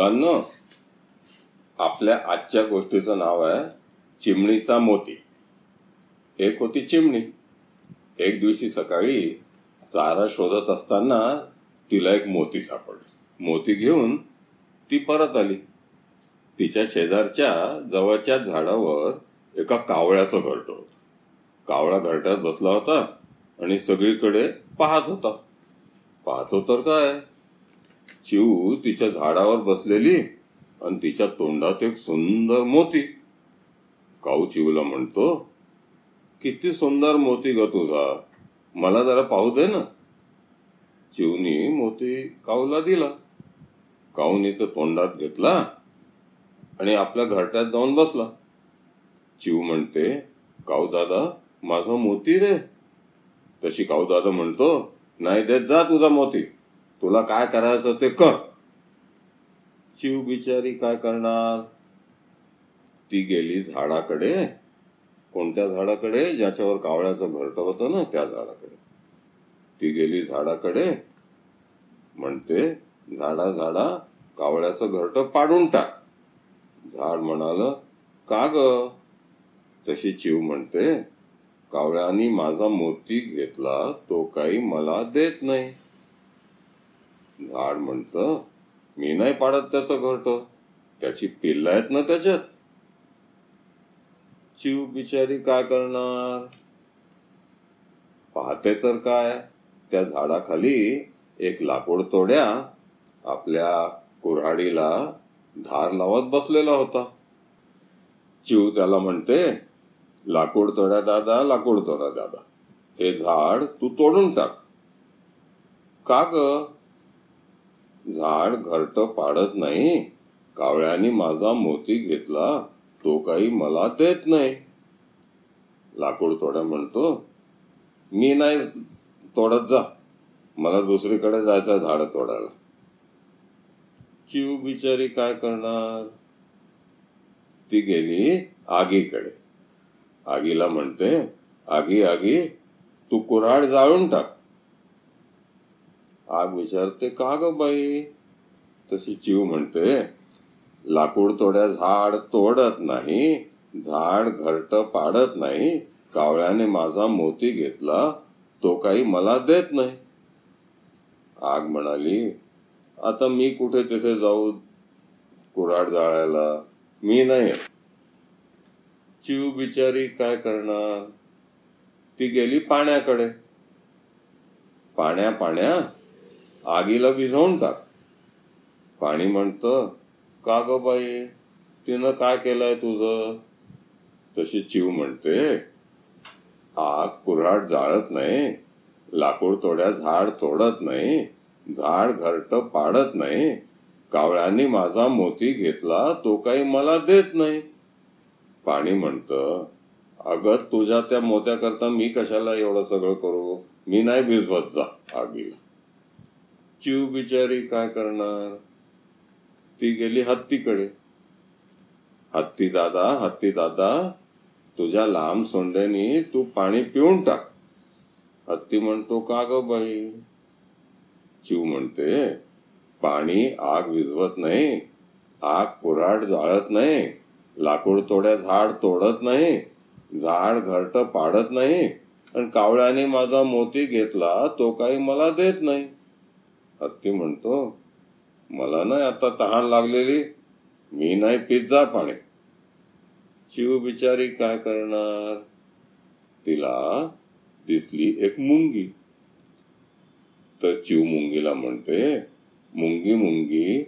मुलांना आपल्या आजच्या गोष्टीचं नाव आहे चिमणीचा मोती. एक होती चिमणी. एक दिवशी सकाळी चारा शोधत असताना तिला एक मोती सापडली. मोती घेऊन ती परत आली. तिच्या शेजारच्या जवळच्या झाडावर एका कावळ्याचं घरट होत. कावळा घरट्यात बसला होता आणि सगळीकडे पाहत होता. पाहतो तर काय? चिऊ तिच्या झाडावर बसलेली आणि तिच्या तोंडात एक सुंदर मोती. काऊ चिवला म्हणतो किती सुंदर मोती ग तुझा. मला जरा पाहू दे ना. चिवनी मोती काऊला दिला. काऊनी तर तोंडात घेतला आणि आपल्या घरट्यात जाऊन बसला. चिव म्हणते काऊ दादा माझा मोती रे. तशी काऊ दादा म्हणतो नाही देत जा तुझा मोती. तुला काय करायचं ते कर. शिव बिचारी काय करणार? ती गेली झाडाकडे कोणत्या झाडाकडे? ज्याच्यावर कावळ्याचं घरट होतं ना त्या झाडाकडे. ती गेली झाडाकडे म्हणते झाडा झाडा कावळ्याचं घरट पाडून टाक. झाड म्हणाल का ग? तशी चिव म्हणते कावळ्यानी माझा मोती घेतला तो काही मला देत नाही. झाड म्हणत मी नाही पाडत त्याचं घरट. त्याची पिल्ल आहेत ना त्याच्यात. चिव बिचारी काय करणार? पाहते तर काय? त्या झाडाखाली एक लाकूड तोड्या आपल्या कुऱ्हाडीला धार लावत बसलेला होता. चिव त्याला म्हणते लाकूड तोड्या दादा लाकूड तोड्या दादा. हे झाड तू तोडून टाक. का ग? झाड घरट पाडत नाही. कावळ्यानी माझा मोती घेतला. तो काही मला देत नाही. लाकूड तोड्या म्हणतो मी नाही तोडत जा. मला दुसरीकडे जायचं झाड तोडायला. चिव बिचारी काय करणार? ती गेली आगीकडे. आगीला म्हणते आगी आगी तू कुऱ्हाड जाळून टाक. आग विचारते का ग बाई? तशी चिव म्हणते लाकूड तोड्या झाड तोडत नाही झाड घरट पाडत नाही कावळ्याने माझा मोती घेतला तो काही मला देत नाही. आग म्हणाली आता मी कुठे तिथे जाऊ कुऱ्हाड जाळायला? मी नाही चिव बिचारी काय करणार? ती गेली पाण्याकडे. पाण्या पाण्या आगीला भिजवून टाक पाणी म्हणत का ग बाई? तिनं काय केलंय तुझं? तशी चिव म्हणते आग कुऱ्हाड जाळत नाही लाकूड तोड्या झाड तोडत नाही झाड घरट पाडत नाही. कावळ्यांनी माझा मोती घेतला तो काही मला देत नाही. पाणी म्हणत अगं तुझ्या त्या मोत्याकरता मी कशाला एवढं सगळं करू? मी नाही भिजवत जा आगीला. चिव बिचारी काय करणार? ती गेली हत्तीकडे. हत्ती दादा हत्ती दादा तुझ्या लांब सोंड्यानी तू पाणी पिऊन टाक. हत्ती म्हणतो का ग बाई? चिव म्हणते पाणी आग विझवत नाही आग कुऱ्हाड जाळत नाही लाकूड तोड्या झाड तोडत नाही झाड घरट पाडत नाही आणि कावळ्याने माझा मोती घेतला तो काही मला देत नाही. हत्ती म्हणतो मला नाही आता तहान लागलेली मी नाही पिझ्झा पाणी. शिव बिचारी काय करणार? तिला दिसली एक मुंगी. तर चिव मुंगीला म्हणते मुंगी मुंगी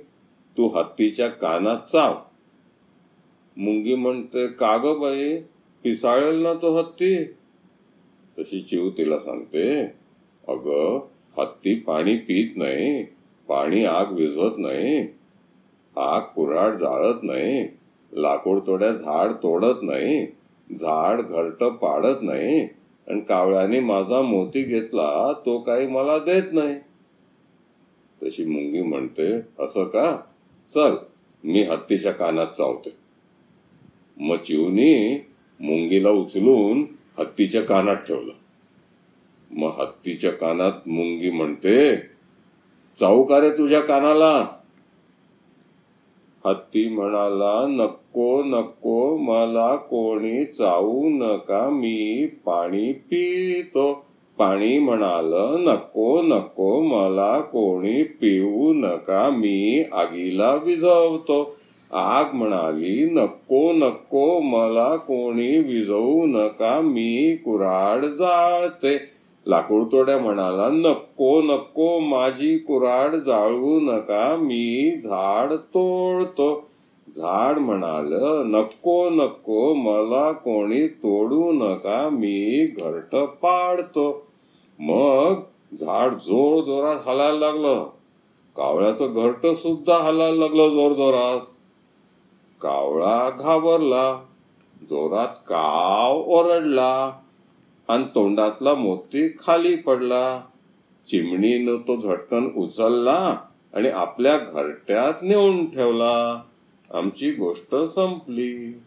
तू हत्तीच्या कानात चाव. मुंगी म्हणते का ग बाई पिसाळेल ना तो हत्ती? तशी चिव तिला सांगते अग हत्ती पाणी पित नाही पाणी आग विझवत नाही आग कुऱ्हाड जाळत नाही लाकूड तोड्या झाड तोडत नाही झाड घरट पाडत नाही आणि कावळ्याने माझा मोती घेतला तो काही मला देत नाही. तशी मुंगी म्हणते असं का? चल मी हत्तीच्या कानात चावते. मग चिवनी मुंगीला उचलून हत्तीच्या कानात ठेवलं. मग हत्तीच्या कानात मुंगी म्हणते चावू का रे तुझ्या कानाला? हत्ती म्हणाला नको नको मला कोणी चावू नका मी पाणी पितो. पाणी म्हणाल नको नको मला कोणी पिऊ नका मी आगीला विझवतो. आग म्हणाली नको नको मला कोणी विझवू नका मी कुराड जाळते. लाकूडतोड्या म्हणाला नको नको माझी कुराड जाळू नका मी झाड तोडतो. झाड म्हणाल नको नको मला कोणी तोडू नका मी घरट पाडतो. मग झाड जोर जोरात हलायला लागलं. कावळ्याचं घरट सुद्धा हलायला लागलं जोर जोरात. कावळा घाबरला. जोरात काव ओरडला. आणि तोंडातला मोती खाली पडला. चिमणीनं तो झटकन उचलला आणि आपल्या घरट्यात नेऊन ठेवला. आमची गोष्ट संपली.